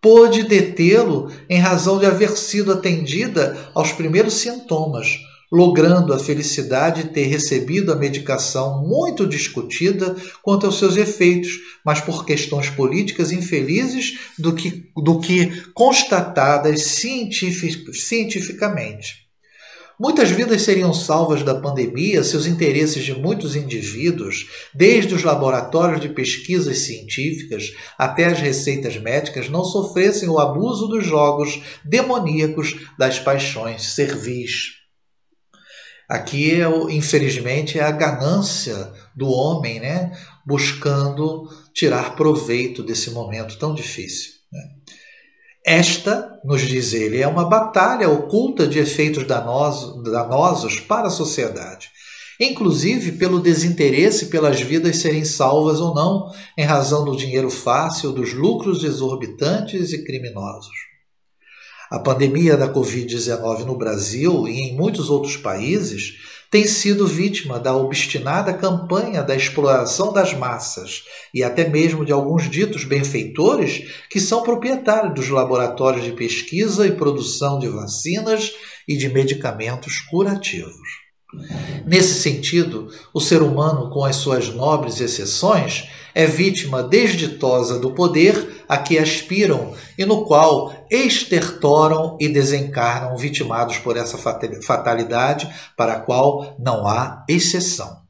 pôde detê-lo em razão de haver sido atendida aos primeiros sintomas logrando a felicidade de ter recebido a medicação muito discutida quanto aos seus efeitos, mas por questões políticas infelizes do que, do que constatadas cientific, cientificamente. Muitas vidas seriam salvas da pandemia se os interesses de muitos indivíduos, desde os laboratórios de pesquisas científicas até as receitas médicas, não sofressem o abuso dos jogos demoníacos das paixões servis. Aqui, infelizmente, é a ganância do homem, né? buscando tirar proveito desse momento tão difícil. Né? Esta, nos diz ele, é uma batalha oculta de efeitos danosos, danosos para a sociedade, inclusive pelo desinteresse pelas vidas serem salvas ou não, em razão do dinheiro fácil, dos lucros exorbitantes e criminosos. A pandemia da Covid-19 no Brasil e em muitos outros países tem sido vítima da obstinada campanha da exploração das massas e até mesmo de alguns ditos benfeitores que são proprietários dos laboratórios de pesquisa e produção de vacinas e de medicamentos curativos. Nesse sentido, o ser humano, com as suas nobres exceções, é vítima desditosa do poder a que aspiram e no qual estertoram e desencarnam vitimados por essa fatalidade para a qual não há exceção.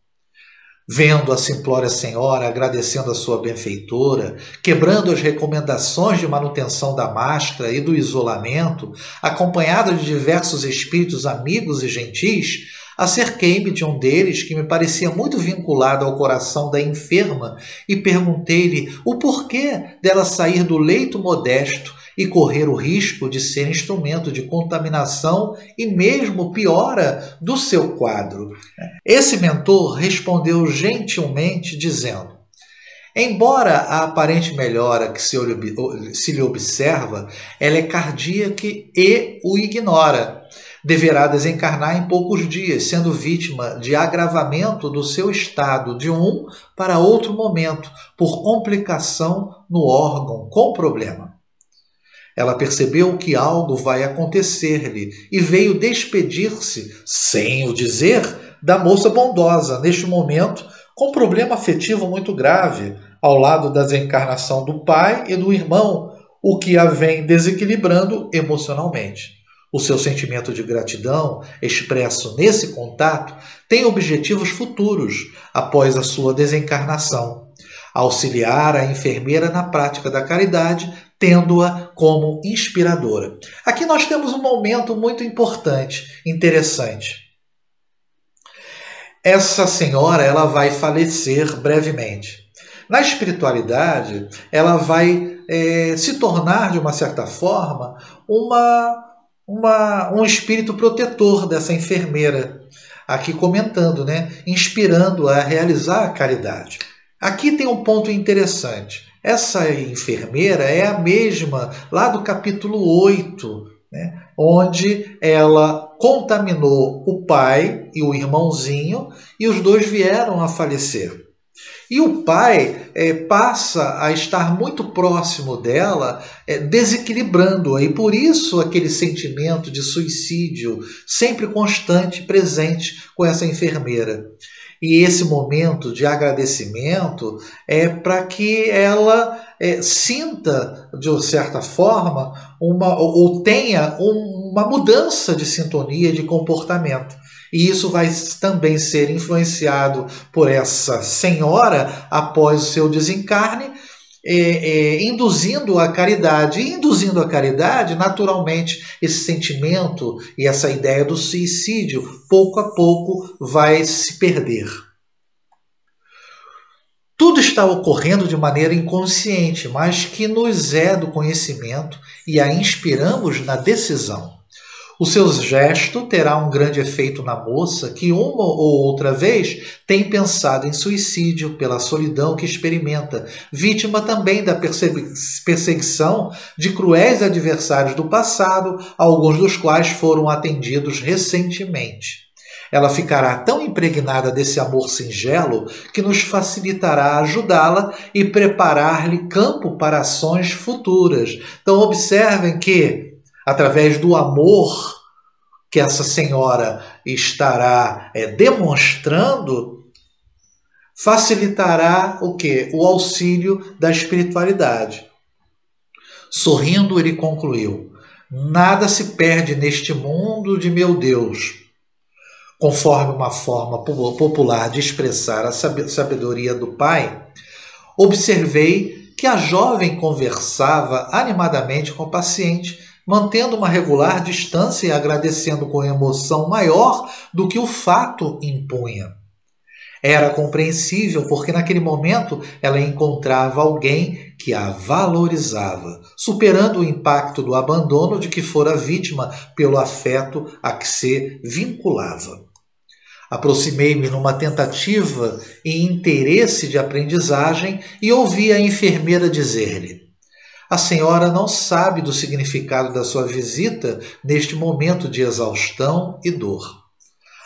Vendo a simplória senhora agradecendo a sua benfeitora, quebrando as recomendações de manutenção da máscara e do isolamento, acompanhada de diversos espíritos amigos e gentis, acerquei-me de um deles que me parecia muito vinculado ao coração da enferma e perguntei-lhe o porquê dela sair do leito modesto e correr o risco de ser instrumento de contaminação e mesmo piora do seu quadro. Esse mentor respondeu gentilmente, dizendo: Embora a aparente melhora que se, lhe observa, ela é cardíaca e o ignora. Deverá desencarnar em poucos dias, sendo vítima de agravamento do seu estado de um para outro momento, por complicação no órgão com problema. Ela percebeu que algo vai acontecer-lhe e veio despedir-se, sem o dizer, da moça bondosa, neste momento, com problema afetivo muito grave, ao lado da desencarnação do pai e do irmão, o que a vem desequilibrando emocionalmente. O seu sentimento de gratidão, expresso nesse contato, tem objetivos futuros após a sua desencarnação. Auxiliar a enfermeira na prática da caridade tendo-a como inspiradora. Aqui nós temos um momento muito importante, interessante. Essa senhora ela vai falecer brevemente. Na espiritualidade, ela vai é, se tornar, de uma certa forma, uma, uma, um espírito protetor dessa enfermeira. Aqui comentando, né? inspirando a realizar a caridade. Aqui tem um ponto interessante. Essa enfermeira é a mesma lá do capítulo 8, né, onde ela contaminou o pai e o irmãozinho e os dois vieram a falecer. E o pai é, passa a estar muito próximo dela, é, desequilibrando-a, e por isso aquele sentimento de suicídio sempre constante, presente com essa enfermeira. E esse momento de agradecimento é para que ela é, sinta, de certa forma, uma, ou tenha uma mudança de sintonia, de comportamento. E isso vai também ser influenciado por essa senhora após o seu desencarne, é, é, induzindo a caridade. E induzindo a caridade, naturalmente, esse sentimento e essa ideia do suicídio, pouco a pouco, vai se perder. Tudo está ocorrendo de maneira inconsciente, mas que nos é do conhecimento e a inspiramos na decisão. O seu gesto terá um grande efeito na moça que, uma ou outra vez, tem pensado em suicídio pela solidão que experimenta, vítima também da perseguição de cruéis adversários do passado, alguns dos quais foram atendidos recentemente. Ela ficará tão impregnada desse amor singelo que nos facilitará ajudá-la e preparar-lhe campo para ações futuras. Então, observem que através do amor que essa senhora estará é, demonstrando, facilitará o que? O auxílio da espiritualidade. Sorrindo, ele concluiu: Nada se perde neste mundo de meu Deus. Conforme uma forma popular de expressar a sabedoria do Pai, observei que a jovem conversava animadamente com o paciente mantendo uma regular distância e agradecendo com emoção maior do que o fato impunha. Era compreensível porque naquele momento ela encontrava alguém que a valorizava, superando o impacto do abandono de que fora vítima pelo afeto a que se vinculava. Aproximei-me numa tentativa e interesse de aprendizagem e ouvi a enfermeira dizer-lhe: a senhora não sabe do significado da sua visita neste momento de exaustão e dor.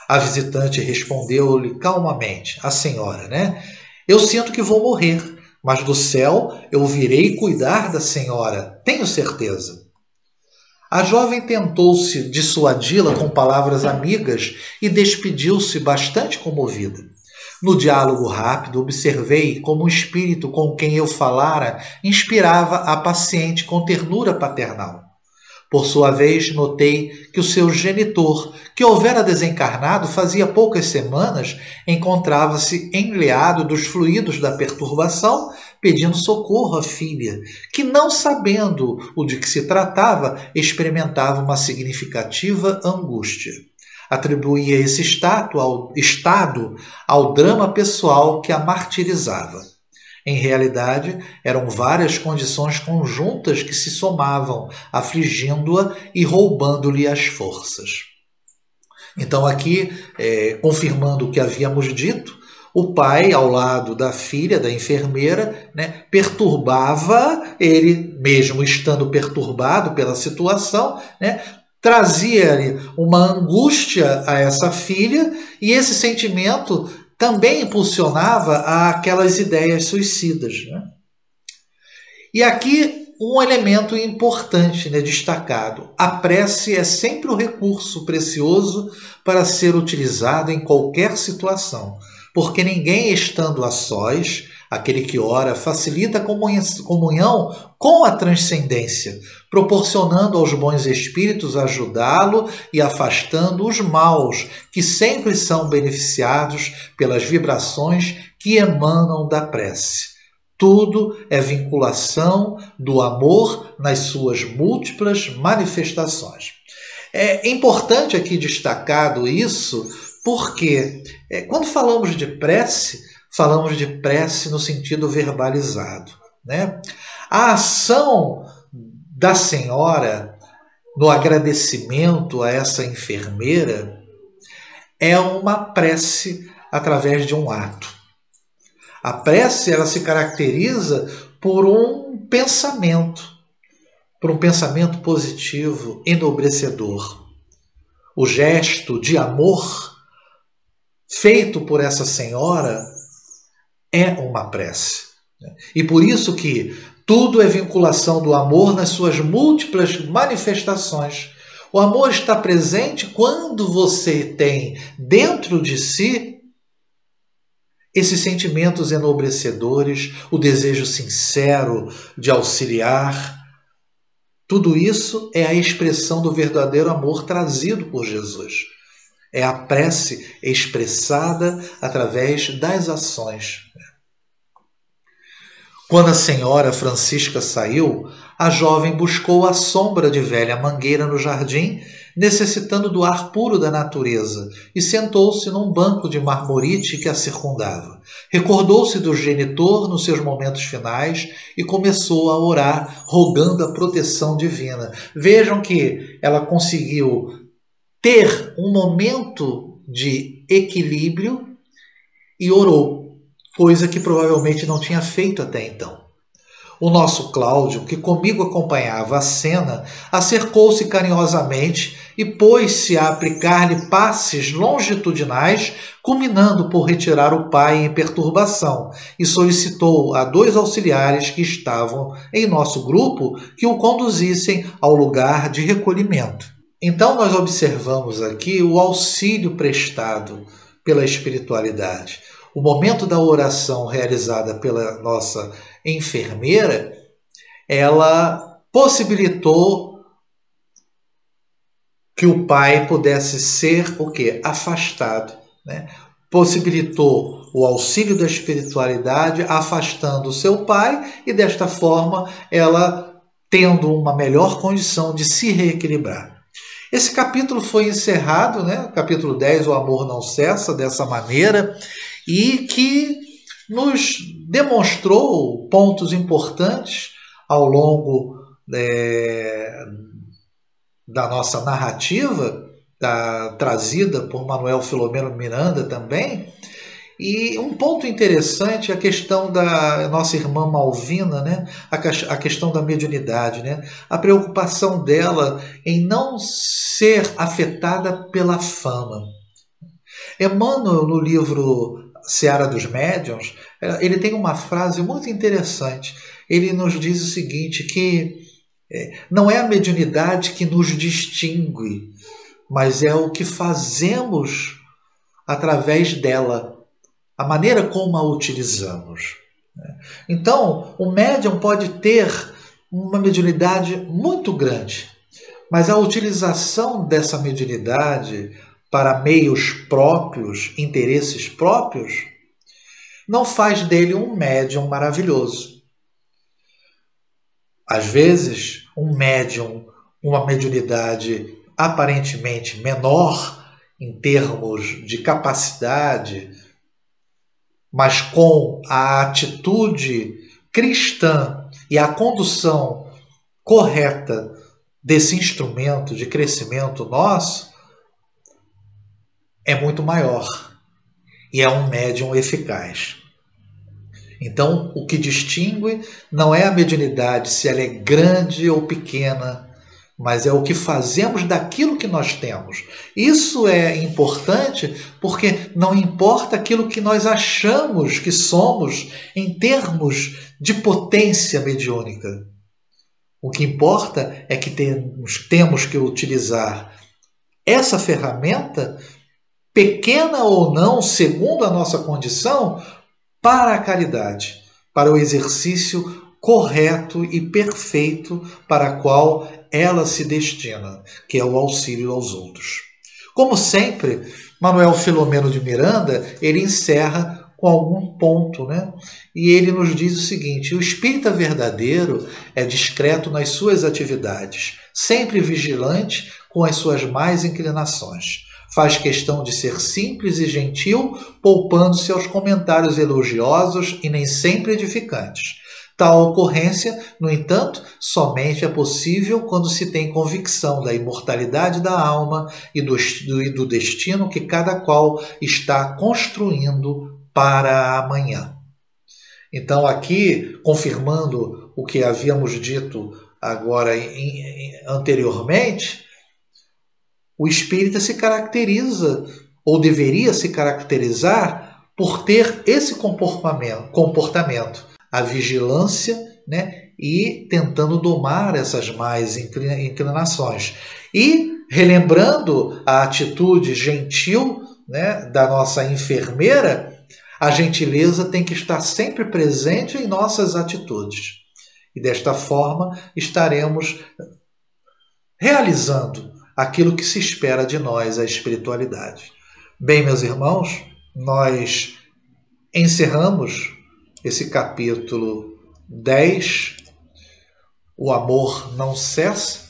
A visitante respondeu-lhe calmamente, a senhora, né? Eu sinto que vou morrer, mas do céu eu virei cuidar da senhora, tenho certeza. A jovem tentou-se dissuadi-la com palavras amigas e despediu-se bastante comovida. No diálogo rápido, observei como o espírito com quem eu falara inspirava a paciente com ternura paternal. Por sua vez, notei que o seu genitor, que houvera desencarnado fazia poucas semanas, encontrava-se enleado dos fluidos da perturbação, pedindo socorro à filha, que, não sabendo o de que se tratava, experimentava uma significativa angústia. Atribuía esse estado ao, estado ao drama pessoal que a martirizava. Em realidade, eram várias condições conjuntas que se somavam, afligindo-a e roubando-lhe as forças. Então, aqui, é, confirmando o que havíamos dito, o pai, ao lado da filha, da enfermeira, né, perturbava ele, mesmo estando perturbado pela situação, né, trazia-lhe uma angústia a essa filha e esse sentimento também impulsionava aquelas ideias suicidas. Né? E aqui um elemento importante né, destacado: a prece é sempre o recurso precioso para ser utilizado em qualquer situação, porque ninguém estando a sós Aquele que ora facilita a comunhão com a transcendência, proporcionando aos bons espíritos ajudá-lo e afastando os maus, que sempre são beneficiados pelas vibrações que emanam da prece. Tudo é vinculação do amor nas suas múltiplas manifestações. É importante aqui destacado isso, porque é, quando falamos de prece, falamos de prece no sentido verbalizado. Né? A ação da senhora no agradecimento a essa enfermeira é uma prece através de um ato. A prece ela se caracteriza por um pensamento, por um pensamento positivo, enobrecedor. O gesto de amor feito por essa senhora é uma prece. E por isso que tudo é vinculação do amor nas suas múltiplas manifestações. O amor está presente quando você tem dentro de si esses sentimentos enobrecedores, o desejo sincero de auxiliar. Tudo isso é a expressão do verdadeiro amor trazido por Jesus. É a prece expressada através das ações. Quando a senhora Francisca saiu, a jovem buscou a sombra de velha mangueira no jardim, necessitando do ar puro da natureza, e sentou-se num banco de marmorite que a circundava. Recordou-se do genitor nos seus momentos finais e começou a orar, rogando a proteção divina. Vejam que ela conseguiu ter um momento de equilíbrio e orou coisa que provavelmente não tinha feito até então. O nosso Cláudio, que comigo acompanhava a cena, acercou-se carinhosamente e pôs-se a aplicar-lhe passes longitudinais, culminando por retirar o pai em perturbação, e solicitou a dois auxiliares que estavam em nosso grupo que o conduzissem ao lugar de recolhimento. Então, nós observamos aqui o auxílio prestado pela espiritualidade o momento da oração realizada pela nossa enfermeira, ela possibilitou que o pai pudesse ser o que afastado, né? possibilitou o auxílio da espiritualidade afastando o seu pai e desta forma ela tendo uma melhor condição de se reequilibrar. Esse capítulo foi encerrado, né? Capítulo 10, o amor não cessa dessa maneira, e que nos demonstrou pontos importantes ao longo é, da nossa narrativa, da, trazida por Manuel Filomeno Miranda também. E um ponto interessante é a questão da nossa irmã Malvina, né? a, questão da mediunidade, né? a preocupação dela em não ser afetada pela fama. Emmanuel, no livro Seara dos Médiuns, é, ele tem uma frase muito interessante. Ele nos diz o seguinte: que é, não é a mediunidade que nos distingue, mas é o que fazemos através dela, a maneira como a utilizamos. Né? Então, o médium pode ter uma mediunidade muito grande, Mas a utilização dessa mediunidade para meios próprios, interesses próprios, não faz dele um médium maravilhoso. Às vezes, um médium, uma mediunidade aparentemente menor em termos de capacidade, mas com a atitude cristã e a condução correta desse instrumento de crescimento nosso, é muito maior e é um médium eficaz. Então, o que distingue não é a mediunidade, se ela é grande ou pequena, mas é o que fazemos daquilo que nós temos. Isso é importante porque não importa aquilo que nós achamos que somos em termos de potência mediúnica. O que importa é que temos, temos que utilizar essa ferramenta pequena ou não, segundo a nossa condição, para a caridade, para o exercício correto e perfeito para qual ela se destina, que é o auxílio aos outros. Como sempre, Manuel Filomeno de Miranda, ele encerra com algum ponto, né? E ele nos diz o seguinte: o espírita verdadeiro é discreto nas suas atividades, sempre vigilante com as suas mais inclinações Faz questão de ser simples e gentil, poupando-se aos comentários elogiosos e nem sempre edificantes. Tal ocorrência, no entanto, somente é possível quando se tem convicção da imortalidade da alma e do, do destino que cada qual está construindo para amanhã. Então, aqui, confirmando o que havíamos dito agora anteriormente, o espírita se caracteriza, ou deveria se caracterizar, por ter esse comportamento, comportamento a vigilância né, e tentando domar essas mais inclinações. E relembrando a atitude gentil né, da nossa enfermeira, a gentileza tem que estar sempre presente em nossas atitudes. E desta forma estaremos realizando aquilo que se espera de nós, a espiritualidade. Bem, meus irmãos, nós encerramos esse capítulo 10, O Amor Não Cessa,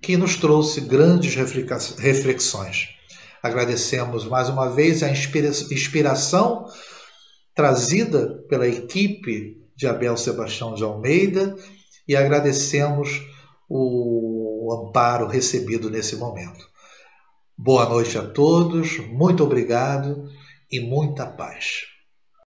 que nos trouxe grandes reflexões. Agradecemos mais uma vez a inspiração trazida pela equipe de Abel Sebastião de Almeida e agradecemos o amparo recebido nesse momento. Boa noite a todos, muito obrigado e muita paz.